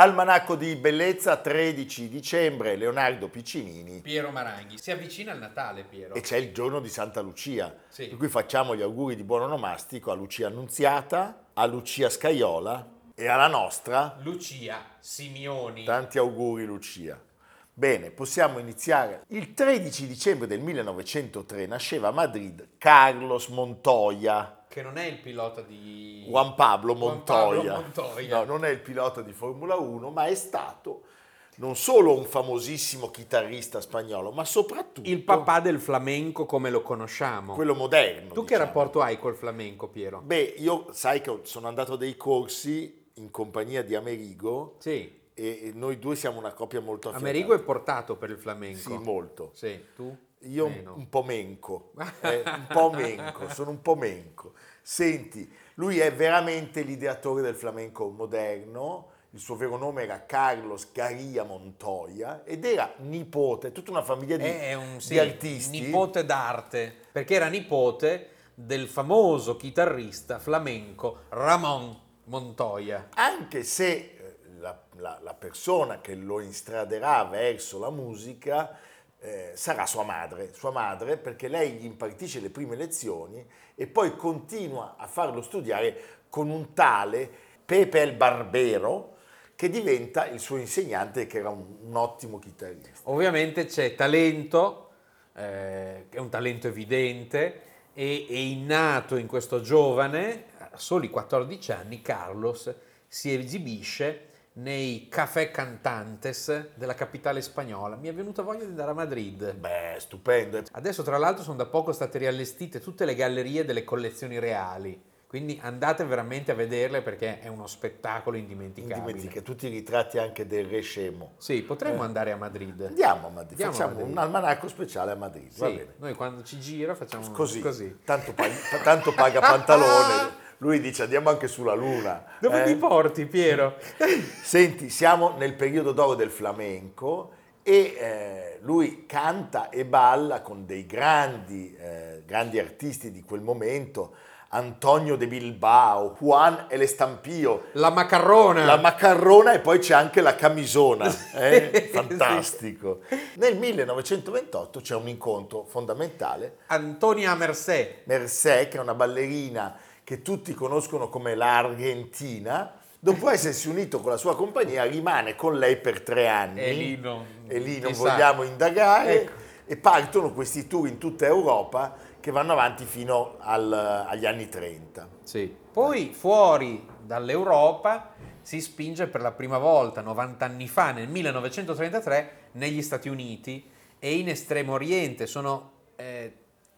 Almanacco di Bellezza 13 dicembre, Leonardo Piccinini. Piero Maranghi, si avvicina il Natale Piero. E c'è il giorno di Santa Lucia, Sì. per cui facciamo gli auguri di buon onomastico a Lucia Annunziata, a Lucia Scaiola e alla nostra. Lucia Simioni. Tanti auguri Lucia. Bene, possiamo iniziare. Il 13 dicembre del 1903 nasceva a Madrid Carlos Montoya, Che non è il pilota di... Juan Pablo Juan Montoya. Pablo Montoya. No, non è il pilota di Formula 1, ma è stato non solo un famosissimo chitarrista spagnolo, ma soprattutto Il papà del flamenco come lo conosciamo. quello moderno. tu che diciamo. rapporto hai col flamenco, Piero? Beh, io sai che sono andato a dei corsi in compagnia di Amerigo Sì, e e noi due siamo una coppia molto affiatata. Amerigo è portato per il flamenco. Sì, molto. Sì, tu? Io un- Meno. un po' menco, eh, un po' menco, sono un po' menco. Senti, lui è veramente l'ideatore del flamenco moderno, il suo vero nome era Carlos Garia Montoya ed era nipote, tutta una famiglia di, È un di sì, artisti. nipote d'arte, perché era nipote del famoso chitarrista flamenco Ramon Montoya. anche se eh, la, la- la persona che lo instraderà verso la musica eh, sarà sua madre, sua madre perché lei gli impartisce le prime lezioni e poi continua a farlo studiare con un tale Pepe el Barbero che diventa il suo insegnante che era un, un ottimo chitarrista. Ovviamente c'è talento, eh, è un talento evidente, e è innato in questo giovane, a soli 14 anni, Carlos si esibisce nei café cantantes della capitale spagnola. Mi è venuta voglia di andare a Madrid. Beh, stupendo. Adesso tra l'altro sono da poco state riallestite tutte le gallerie delle collezioni reali, quindi andate veramente a vederle perché è uno spettacolo indimenticabile. Indimentica tutti i ritratti anche del Re Scemo. Sì, potremmo Eh. andare a Madrid. Andiamo a Madrid, Andiamo a facciamo Madrid. un almanacco speciale a Madrid, Sì, noi quando ci gira facciamo Così, così. Tanto, paga, tanto paga pantalone. Lui dice andiamo anche sulla luna. Dove eh? mi porti, Piero? Senti, siamo nel periodo d'oro del flamenco e eh, lui canta e balla con dei grandi, eh, grandi artisti di quel momento, Antonio de Bilbao, Juan El Estampio, La macarrona. la macarrona e poi c'è anche la camisona, eh? fantastico. Nel 1928 c'è un incontro fondamentale Antonia Mercé. Mercé, che è una ballerina che tutti conoscono come l'Argentina, dopo essersi unito con la sua compagnia, rimane con lei per tre anni. E lì non- E lì non vogliamo indagare. Ecco. E partono questi tour in tutta Europa che vanno avanti fino al- agli anni 30. Sì. Poi fuori dall'Europa si spinge per la prima volta, 90 anni fa, nel 1933, negli Stati Uniti e in Estremo Oriente. Sono, eh,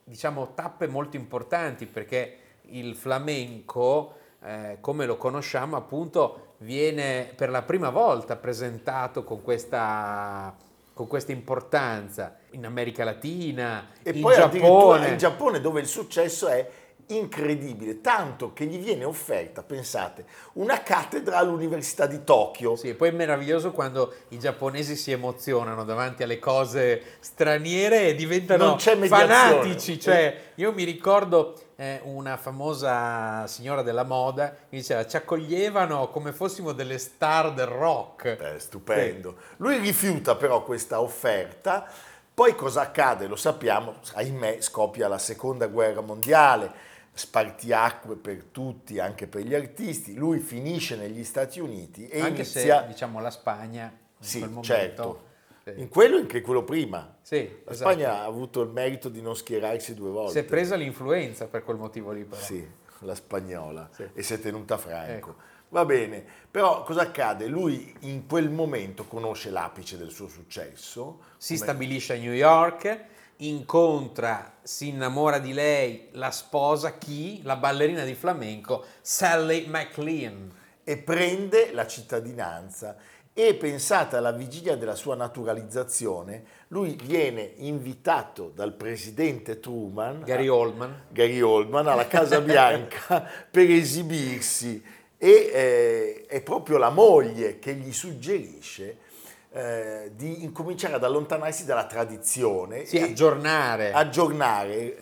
diciamo, tappe molto importanti perché il flamenco, eh, come lo conosciamo, appunto, viene per la prima volta presentato con questa, con questa importanza in America Latina, E in poi addirittura Giappone. in Giappone dove il successo è incredibile, tanto che gli viene offerta, pensate, una cattedra all'Università di Tokyo. Sì, e poi è meraviglioso quando i giapponesi si emozionano davanti alle cose straniere e diventano fanatici. Cioè, io mi ricordo eh, una famosa signora della moda che diceva ci accoglievano come fossimo delle star del rock. Eh, stupendo. Lui rifiuta però questa offerta. Poi cosa accade? Lo sappiamo, ahimè scoppia la seconda guerra mondiale, spartiacque per tutti, anche per gli artisti. Lui finisce negli Stati Uniti e Anche inizia... se diciamo la Spagna in sì, quel momento. certo. In quello e anche quello prima. Sì, La esatto. Spagna ha avuto il merito di non schierarsi due volte. si è presa l'influenza per quel motivo lì però. Sì, la spagnola Sì. e si è tenuta Franco. Ecco. Va bene, però cosa accade? Lui in quel momento conosce l'apice del suo successo. Si come- stabilisce a New York, incontra, si innamora di lei, la sposa, chi? La ballerina di flamenco Sally McLean. e prende la cittadinanza e pensate alla vigilia della sua naturalizzazione, lui viene invitato dal presidente Truman, Gary Oldman. Gary Oldman alla Casa Bianca per esibirsi e eh, è proprio la moglie che gli suggerisce eh, di incominciare ad allontanarsi dalla tradizione Sì, e aggiornare. aggiornare, eh,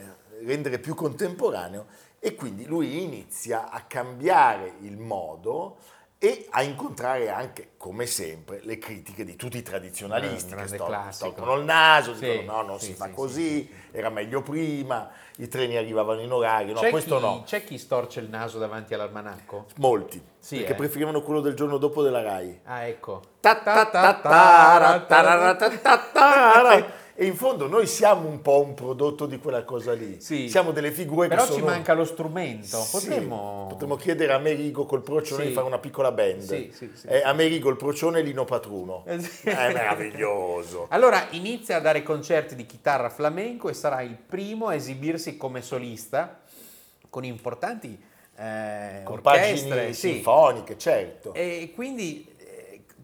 rendere più contemporaneo e quindi lui inizia a cambiare il modo e a incontrare anche, come sempre, le critiche di tutti i tradizionalisti Un che sto- storcono il naso, Sì, dicono no, non sì, si fa sì, così, era meglio prima, i treni arrivavano in orario, no, c'è, questo chi, no. c'è chi storce il naso davanti all'almanacco? Molti, Sì, perché eh. preferivano quello del giorno dopo della RAI. Ah, ecco. E in fondo noi siamo un po' un prodotto di quella cosa lì. Sì. Siamo delle figure Però che ci sono... manca lo strumento. Sì, Potremmo... potremmo chiedere a Merigo col procione Sì. di fare una piccola band. Sì, sì, sì. Eh, Amerigo il procione e Lino Patruno. Eh, sì. È meraviglioso. Allora inizia a dare concerti di chitarra flamenco e sarà il primo a esibirsi come solista con importanti eh, Con orchestre. pagine sì. sinfoniche, certo. E quindi eh,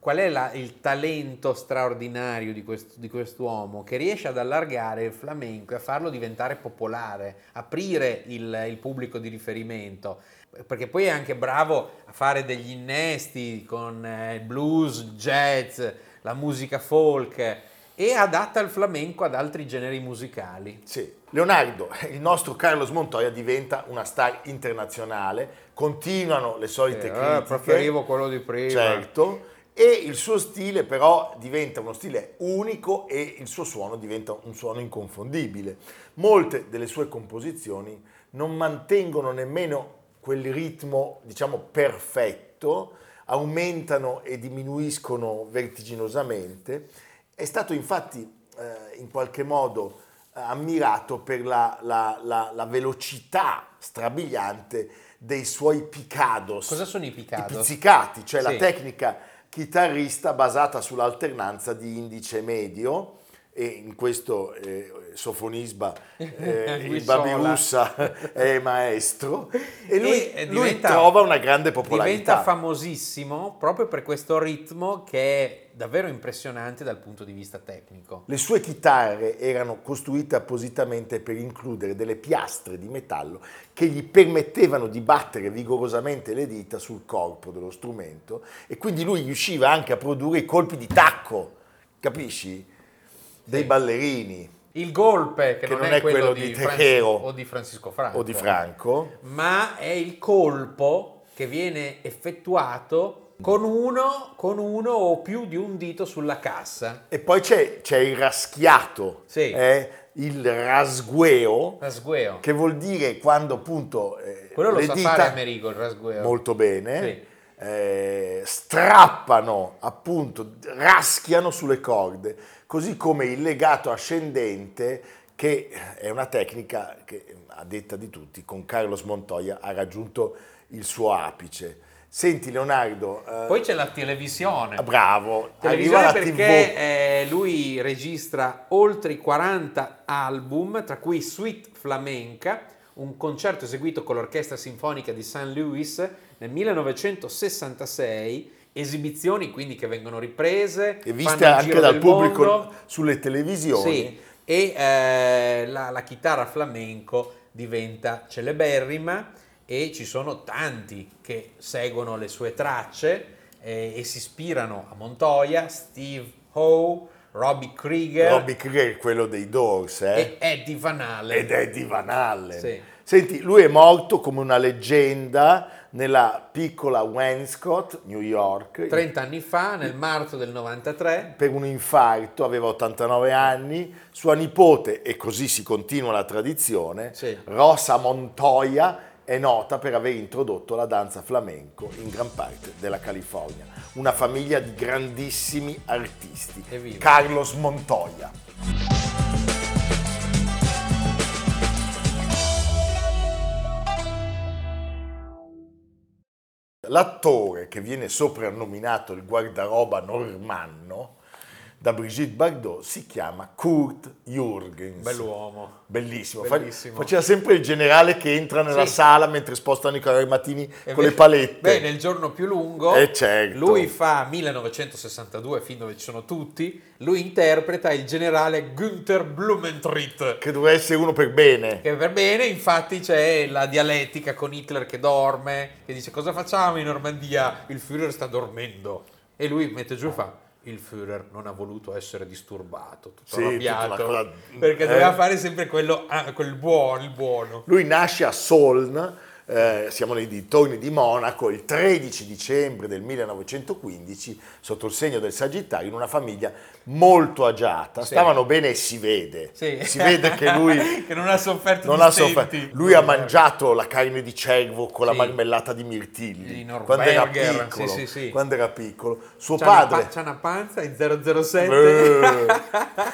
qual è la- il talento straordinario di, quest- di quest'uomo che riesce ad allargare il flamenco e a farlo diventare popolare, aprire il, il pubblico di riferimento? Perché poi è anche bravo a fare degli innesti con eh, il blues, jazz, la musica folk e adatta il flamenco ad altri generi musicali. Sì. Leonardo, il nostro Carlos Montoya diventa una star internazionale, continuano le solite Eh, critiche. preferivo quello di prima. Certo. E il suo stile però diventa uno stile unico e il suo suono diventa un suono inconfondibile. Molte delle sue composizioni non mantengono nemmeno quel ritmo, diciamo, perfetto, aumentano e diminuiscono vertiginosamente. È stato infatti eh, in qualche modo eh, ammirato per la, la- la- la velocità strabiliante dei suoi picados. Cosa sono i I piccados? pizzicati, cioè la Sì. tecnica chitarrista basata sull'alternanza di indice medio e in questo eh, sofonisba eh, il Guisola. Babi Russa è maestro e lui, E, eh, lui diventa- trova una grande Diventa popolarità. famosissimo proprio per questo ritmo che è davvero impressionante dal punto di vista tecnico. Le sue chitarre erano costruite appositamente per includere delle piastre di metallo che gli permettevano di battere vigorosamente le dita sul corpo dello strumento e quindi lui riusciva anche a produrre i colpi di tacco, capisci? Dei ballerini Il golpe, che, Che non, è quello, di, Francis- Tejero o di Francisco Franco, o di Franco. ma è il colpo che viene effettuato con uno, con uno o più di un dito sulla cassa. E poi c'è, c'è il raschiato, Sì. eh, il rasgueo, Rasgueo. che vuol dire quando appunto eh, Quello lo sa dita fare Amerigo, il rasgueo. molto bene, Sì. Eh, strappano appunto, raschiano sulle corde, così come il legato ascendente che è una tecnica che a detta di tutti con Carlos Montoya ha raggiunto il suo apice. Senti Leonardo, eh, Poi c'è la televisione. bravo, arriva Televisione la perché eh, lui registra oltre i 40 album, tra cui Sweet Flamenca, un concerto eseguito con l'Orchestra Sinfonica di St. Louis nel 1966, esibizioni quindi che vengono riprese, e viste anche dal pubblico mondo. sulle televisioni. Sì, e eh, la, la chitarra flamenco diventa celeberrima e ci sono tanti che seguono le sue tracce eh, e si ispirano a Montoya, Steve Howe, Robbie Krieger Robbie Krieger quello dei Doors, eh? e Eddie Van Halen. ed è di Van Allen. Sì. Senti, lui è morto come una leggenda nella piccola Wainscott, New York, 30 anni fa, nel marzo del 93, per un infarto, aveva 89 anni, sua nipote, e così si continua la tradizione, Sì. Rosa Montoya, è nota per aver introdotto la danza flamenco in gran parte della California. Una famiglia di grandissimi artisti. Evviva. Carlos Montoya. L'attore che viene soprannominato il guardaroba normanno da Brigitte Bardot si chiama Kurt Jürgens. Bell'uomo. Bellissimo. Bellissimo. Fa- Faceva sempre il generale che entra nella Sì. sala mentre spostano i carri mattini E con le beh- palette. Beh, nel giorno più lungo, Eh, certo. lui fa 1962, film dove ci sono tutti, lui interpreta il generale Günther Blumentritt. Che doveva essere uno per bene. Che per bene, infatti, c'è la dialettica con Hitler che dorme, che dice cosa facciamo in Normandia? Il Führer sta dormendo. E lui mette giù e fa. Il Führer non ha voluto essere disturbato, tutto Sì, arrabbiato, cosa- perché eh. doveva fare sempre quello, ah, quel buono, il buono. Lui nasce a Soln, eh, siamo nei dintorni di Monaco, il 13 dicembre del 1915, sotto il segno del Sagittario, in una famiglia molto agiata. Sì. Stavano bene e si vede. Sì. Si vede che lui che non ha sofferto non ha sofferto. Lui ha mangiato la carne di cervo con la Sì. marmellata di mirtilli quando era piccolo. Quando era piccolo. Suo C'ha una, padre pa- c'ha una panza in 007.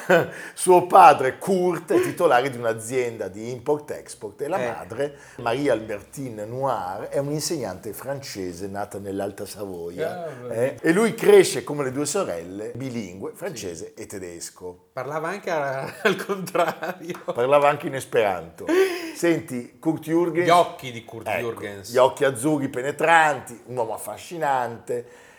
eh. Suo padre Kurt è titolare di un'azienda di import-export e la Eh. madre, Maria Albertine Noir, è un'insegnante francese nata nell'Alta Savoia. Ah, eh. E lui cresce come le due sorelle, bilingue, francese e tedesco. Parlava anche al contrario. Parlava anche in esperanto. Senti, Kurt Jürgens... Gli occhi di Kurt Ecco, Jürgens. Gli occhi azzurri penetranti, un uomo affascinante.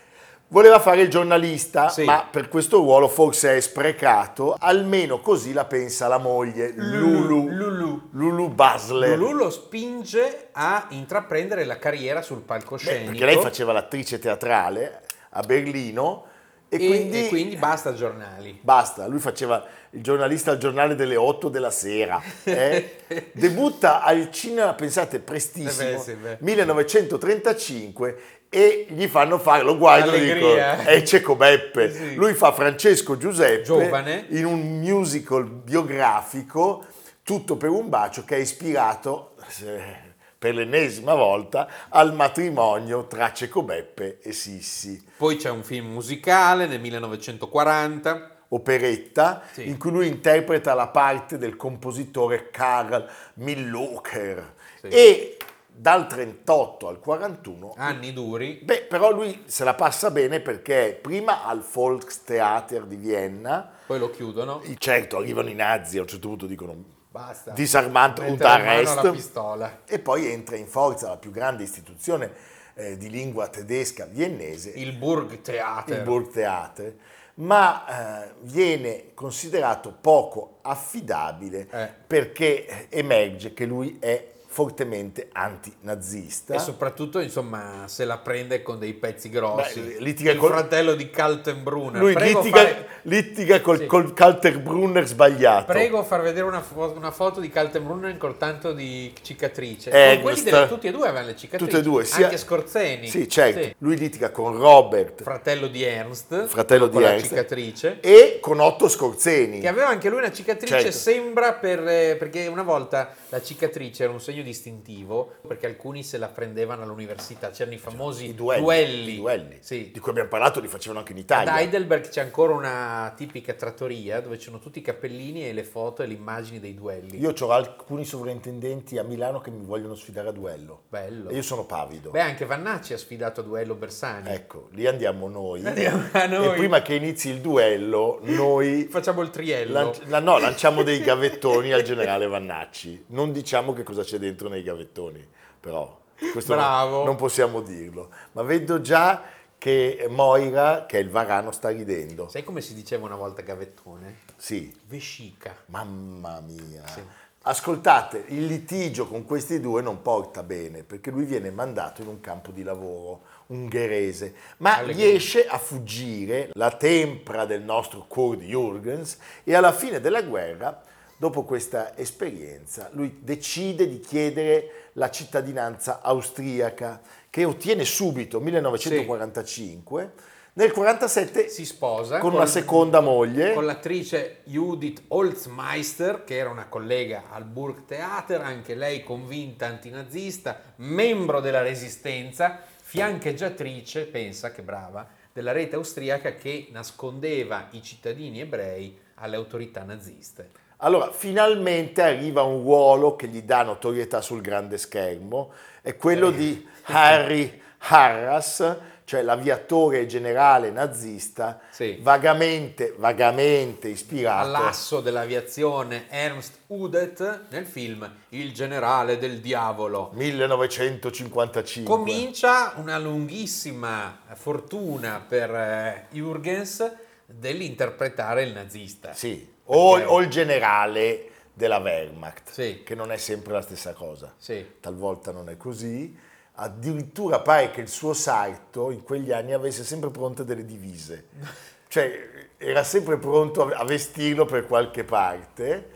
Voleva fare il giornalista, Sì. ma per questo ruolo forse è sprecato, almeno così la pensa la moglie Lulu. Lulu. Lulu Basler. Lulu lo spinge a intraprendere la carriera sul Beh, palcoscenico. perché lei faceva l'attrice teatrale a Berlino e, e, quindi, e quindi basta giornali. basta, lui faceva il giornalista al giornale delle 8 della sera. eh. Debutta al cinema, pensate, prestissimo, Eh beh, sì, beh. 1935 e gli fanno fare, lo guardo e dico, Allegria. è Cecco Beppe. Sì. Lui fa Francesco Giuseppe Giovane. in un musical biografico, Tutto per un bacio, che è ispirato... eh, per l'ennesima volta al matrimonio tra Cecco Beppe e Sissi. Poi c'è un film musicale nel 1940. operetta Sì. in cui lui interpreta la parte del compositore Karl Millocher Sì. e dal 38 al 41 Anni duri. beh però lui se la passa bene perché prima al Volkstheater di Vienna Poi lo chiudono. certo arrivano i nazi a un certo punto dicono Basta. disarmante un arrest e poi entra in forza la più grande istituzione eh, di lingua tedesca viennese Il Burgtheater. il Burgtheater, ma eh, viene considerato poco affidabile Eh. perché emerge che lui è fortemente antinazista. E soprattutto, insomma, se la prende con dei pezzi grossi. Beh, litiga il col- fratello di Kaltenbrunner. lui Prego litiga, fare- litiga col, Sì. col Kalterbrunner sbagliato. Prego far vedere una, fo- una foto di Kaltenbrunner col tanto di cicatrice. Eh, quelli questa- delle- tutti e due avevano le cicatrici. Tutte e due, sia- Anche Scorzeni. Sì, certo. Sì. Lui litiga con Robert Fratello di Ernst. Fratello con di la Ernst. cicatrice. e con Otto Scorzeni. Che aveva anche lui una cicatrice, Certo. sembra per, eh, perché una volta la cicatrice era un segno distintivo, perché alcuni se la prendevano all'università, c'erano i famosi I duelli, duelli. i duelli, Sì. di cui abbiamo parlato, li facevano anche in Ad Italia. Heidelberg c'è ancora una tipica trattoria dove ci sono tutti i cappellini e le foto e le immagini dei duelli. Io ho alcuni sovrintendenti a Milano che mi vogliono sfidare a duello. Bello. E io sono pavido. Beh, anche Vannacci ha sfidato a duello Bersani. Ecco, lì andiamo noi. Andiamo a noi. E prima che inizi il duello, noi Facciamo il triello. lanci- la- no, lanciamo dei gavettoni al generale Vannacci. Non diciamo che cosa c'è dentro nei gavettoni, però questo non- Bravo. non possiamo dirlo. Ma vedo già che Moira, che è il varano, sta ridendo. Sai come si diceva una volta gavettone? Sì, Vescica. mamma mia. Sì. Ascoltate, il litigio con questi due non porta bene perché lui viene mandato in un campo di lavoro ungherese, ma Allegria. riesce a fuggire la tempra del nostro Kurt Jürgens e alla fine della guerra, dopo questa esperienza, lui decide di chiedere la cittadinanza austriaca che ottiene subito, 1945. Nel 1947 Si sposa con una seconda moglie. con l'attrice Judith Holzmeister, che era una collega al Burgtheater, anche lei convinta antinazista, membro della Resistenza, fiancheggiatrice, pensa che brava, della rete austriaca che nascondeva i cittadini ebrei alle autorità naziste. Allora, finalmente arriva un ruolo che gli dà notorietà sul grande schermo, è quello di Harry Harras, cioè l'aviatore generale nazista, Sì. vagamente, vagamente ispirato All'asso dell'aviazione Ernst Udet nel film Il generale del diavolo. 1955. Comincia una lunghissima fortuna per eh, Jürgens dell'interpretare il nazista. Sì, o, o il generale della Wehrmacht, Sì. che non è sempre la stessa cosa. Sì. Talvolta non è così. Addirittura pare che il suo sarto in quegli anni avesse sempre pronte delle divise. Cioè era sempre pronto a a vestirlo per qualche parte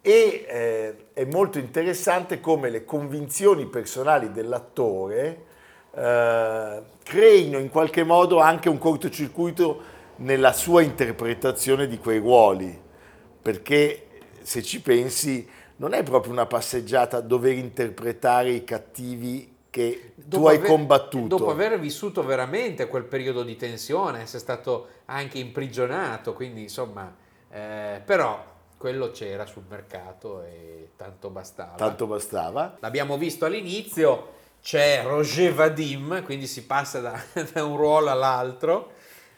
e eh, è molto interessante come le convinzioni personali dell'attore eh, creino in qualche modo anche un cortocircuito nella sua interpretazione di quei ruoli, perché se ci pensi non è proprio una passeggiata dover interpretare i cattivi che tu Dopo hai aver- combattuto. Dopo aver vissuto veramente quel periodo di tensione, essere stato anche imprigionato, quindi insomma, eh, però quello c'era sul mercato e tanto bastava. Tanto bastava. L'abbiamo visto all'inizio, c'è Roger Vadim, quindi si passa da, da un ruolo all'altro,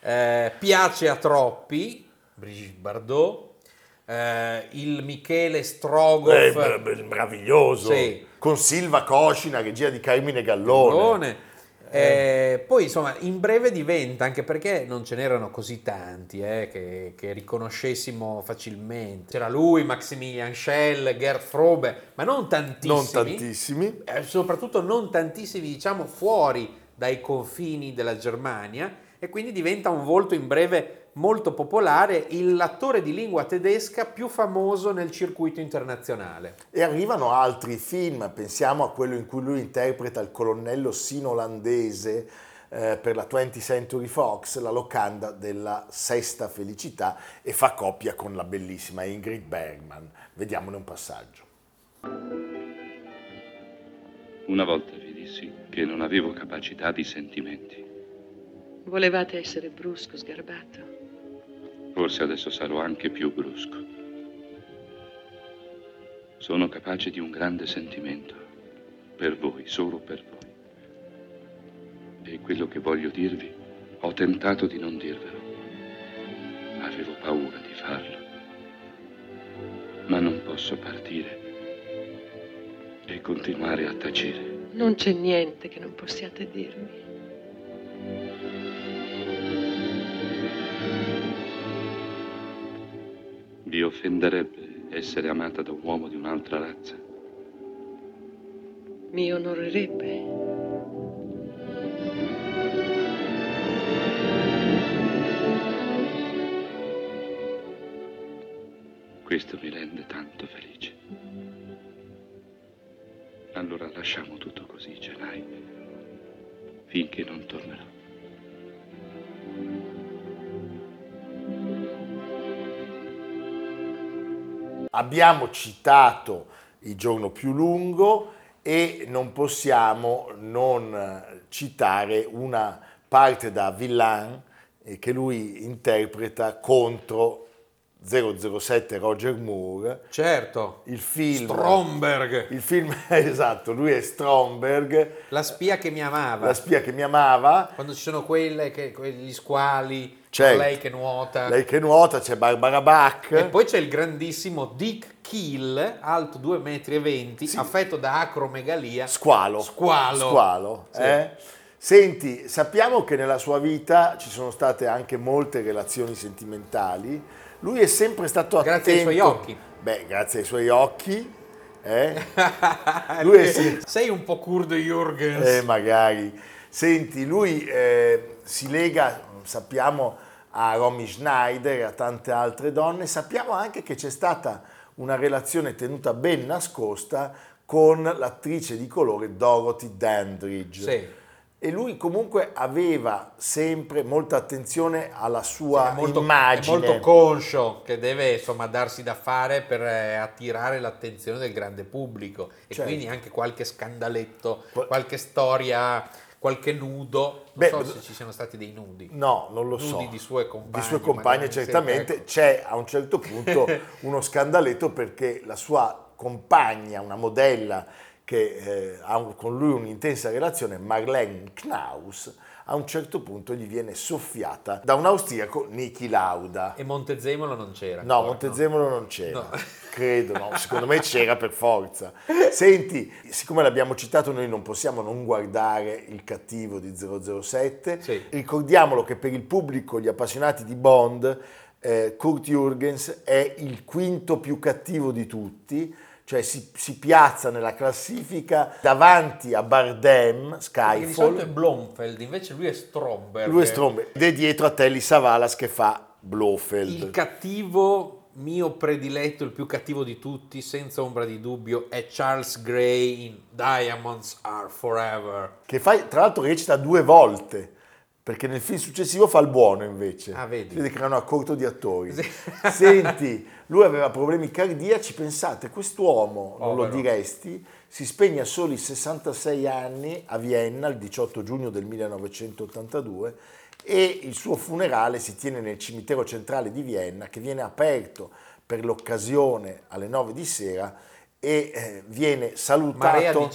Eh, piace a troppi, Brigitte Bardot, eh, il Michele Strogoff, Eh, bra- bra- meraviglioso. Sì. Con Silva Coscina, regia di Carmine Gallone. Gallone. Eh, poi insomma in breve diventa anche perché non ce n'erano così tanti eh, che, che riconoscessimo facilmente c'era lui, Maximilian Schell, Gerd Frobe ma non tantissimi Non tantissimi. eh, soprattutto non tantissimi diciamo fuori dai confini della Germania e quindi diventa un volto in breve molto popolare, il- l'attore di lingua tedesca più famoso nel circuito internazionale. E arrivano altri film, pensiamo a quello in cui lui interpreta il colonnello sino-olandese eh, per la 20th Century Fox, la locanda della sesta felicità, e fa coppia con la bellissima Ingrid Bergman. Vediamone un passaggio. Una volta vi dissi che non avevo capacità di sentimenti. Volevate essere brusco, sgarbato. Forse adesso sarò anche più brusco. Sono capace di un grande sentimento. Per voi, solo per voi. E quello che voglio dirvi, ho tentato di non dirvelo. Avevo paura di farlo. Ma non posso partire e continuare a tacere. Non c'è niente che non possiate dirmi. Offenderebbe essere amata da un uomo di un'altra razza? Mi onorerebbe. Questo mi rende tanto felice. Allora lasciamo tutto così, Gelai, finché non tornerò. Abbiamo citato Il giorno più lungo e non possiamo non citare una parte da Villan eh, che lui interpreta contro 007 Roger Moore, Certo, il film... Stromberg, Il film, esatto, lui è Stromberg, la spia che mi amava. la spia che mi amava, Quando ci sono quelle che, quegli squali, Certo. lei che nuota. lei che nuota, c'è Barbara Bach. E poi c'è il grandissimo Dick Keel, alto 2,20 metri, Sì. affetto da acromegalia. Squalo. Squalo. Squalo, Sì. eh? Senti, sappiamo che nella sua vita ci sono state anche molte relazioni sentimentali. Lui è sempre stato attento. Grazie ai suoi occhi. Beh, grazie ai suoi occhi. eh? Lui è sì- Sei un po' Kurt Jürgens. Eh, magari. Senti, lui eh, si lega, sappiamo, a Romy Schneider e a tante altre donne. Sappiamo anche che c'è stata una relazione tenuta ben nascosta con l'attrice di colore Dorothy Dandridge. Sì. E lui comunque aveva sempre molta attenzione alla sua è molto, immagine. è molto conscio che deve insomma darsi da fare per eh, attirare l'attenzione del grande pubblico e Certo. quindi anche qualche scandaletto, qualche storia, qualche nudo. Non Beh, so se ci siano stati dei nudi. No, non lo Nudi so. di sue compagne, Di sue compagne, certamente. ecco. C'è a un certo punto uno scandaletto perché la sua compagna, una modella che eh, ha un- con lui un'intensa relazione, Marlene Knaus, a un certo punto gli viene soffiata da un austriaco Niki Lauda. E Montezemolo non c'era. No, ancora, Montezemolo non c'era, No. credo, no, secondo me c'era per forza. Senti, siccome l'abbiamo citato noi non possiamo non guardare il cattivo di 007, Sì. ricordiamolo che per il pubblico, gli appassionati di Bond, eh, Kurt Jürgens è il quinto più cattivo di tutti, cioè si, si piazza nella classifica davanti a Bardem, Perché di solito è Skyfall, Blomfeld, invece lui è Stromberg. lui è Stromberg, ed è dietro a Telly Savalas che fa Blofeld. Il cattivo mio prediletto, il più cattivo di tutti, senza ombra di dubbio, è Charles Gray in Diamonds Are Forever. che fai, tra l'altro recita due volte, perché nel film successivo fa il buono invece. Ah, vedi. Si vede che erano a corto di attori. Sì. Senti, lui aveva problemi cardiaci, pensate, quest'uomo, non lo Povero. diresti, si spegne a soli 66 anni a Vienna il 18 giugno del 1982 e il suo funerale si tiene nel cimitero centrale di Vienna che viene aperto per l'occasione alle 9 di sera e eh, viene salutato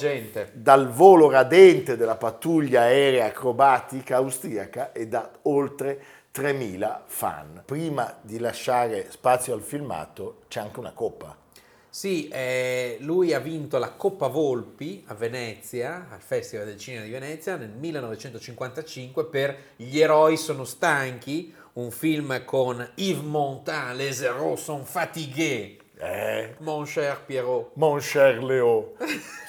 dal volo radente della pattuglia aerea acrobatica austriaca e da oltre 3.000 fan. Prima di lasciare spazio al filmato c'è anche una coppa. Sì, eh, lui ha vinto la Coppa Volpi a Venezia, al Festival del Cinema di Venezia nel 1955 per Gli eroi sono stanchi, un film con Yves Montand, Les héros sont fatigués, Eh, mon cher Pierrot. mon cher Leo,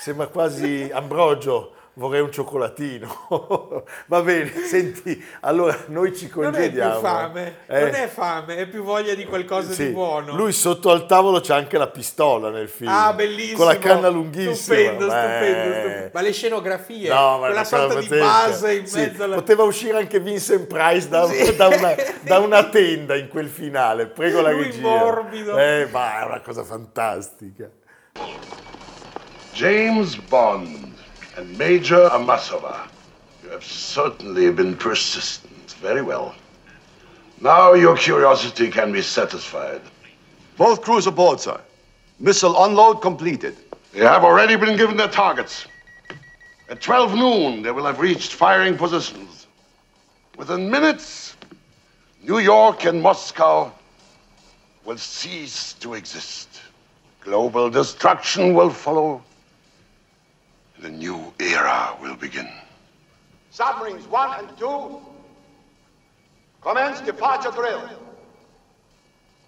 sembra quasi Ambrogio, vorrei un cioccolatino. Va bene, senti, allora noi ci Non è congediamo. più fame, Eh, non è fame, è più voglia di qualcosa sì, di buono. Lui sotto al tavolo c'ha anche la pistola nel film. Ah, bellissimo. Con la canna lunghissima. Stupendo, Beh. stupendo, stupendo. Ma le scenografie, No, ma quella sorta di base in Sì, mezzo alla... Poteva uscire anche Vincent Price da, Sì. da una, da una tenda in quel finale. Prego la Lui regia. morbido. Eh, ma è una cosa fantastica. James Bond and Major Amasova. You have certainly been persistent. Very well. Now your curiosity can be satisfied. Both crews aboard, sir. Missile unload completed. They have already been given their targets. At 12 noon, they will have reached firing positions. Within minutes, New York and Moscow will cease to exist. Global destruction will follow. And A new era will begin. Submarines one and two. Commence departure drill.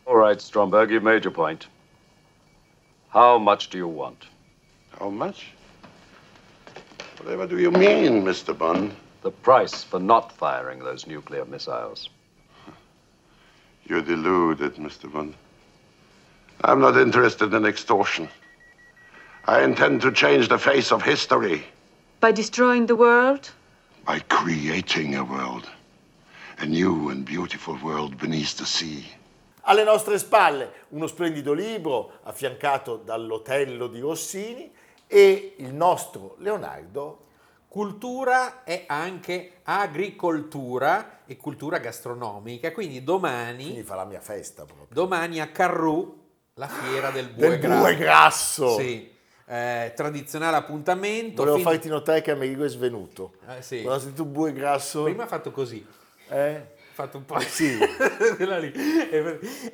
All right, Stromberg, you've made your point. How much do you want? How much? Whatever do you mean, Mr. Bond? The price for not firing those nuclear missiles. You're deluded, Mr. Bond. I'm not interested in extortion. I intend to change the face of history By destroying the world? by creating a world. A new and beautiful world beneath the sea. Alle nostre spalle uno splendido libro affiancato dall'Otello di Rossini e il nostro Leonardo Cultura è anche agricoltura e cultura gastronomica, quindi domani, quindi fa la mia festa proprio. domani a Carrù, la fiera del bue Del grasso. bue grasso. Sì, eh, tradizionale appuntamento. Volevo fin- farti notare che Amerigo è svenuto. Eh, sì. Ho sentito bue grasso... Prima ha fatto così, Eh? Fatto un po'... Sì. quella lì.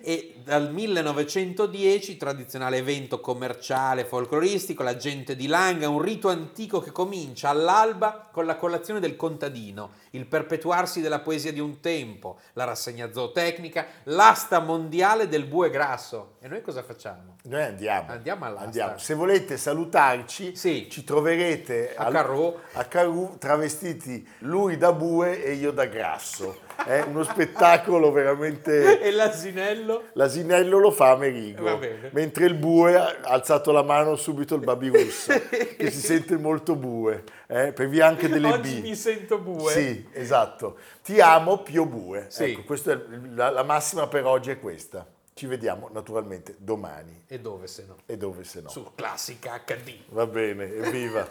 E, dal 1910, tradizionale evento commerciale folcloristico, la gente di Langa, un rito antico che comincia all'alba con la colazione del contadino, il perpetuarsi della poesia di un tempo, la rassegna zootecnica, l'asta mondiale del bue grasso. E noi cosa facciamo? Noi andiamo. Andiamo all'asta. Andiamo. Se volete salutarci, Sì. ci troverete A a Carrù travestiti lui da bue e io da grasso. È uno spettacolo veramente... E l'asinello? L'asinello lo fa Amerigo, Va bene. mentre il bue ha alzato la mano subito il babirussa, che si sente molto bue, eh, per via anche delle Oggi B. mi sento bue. Sì, esatto. Ti amo, Pio Bue. Sì. Ecco, questa è la, la massima per oggi è questa. Ci vediamo naturalmente domani. E dove se no? E dove se no. Su Classica HD. Va bene, evviva.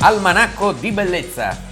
Almanacco di bellezza.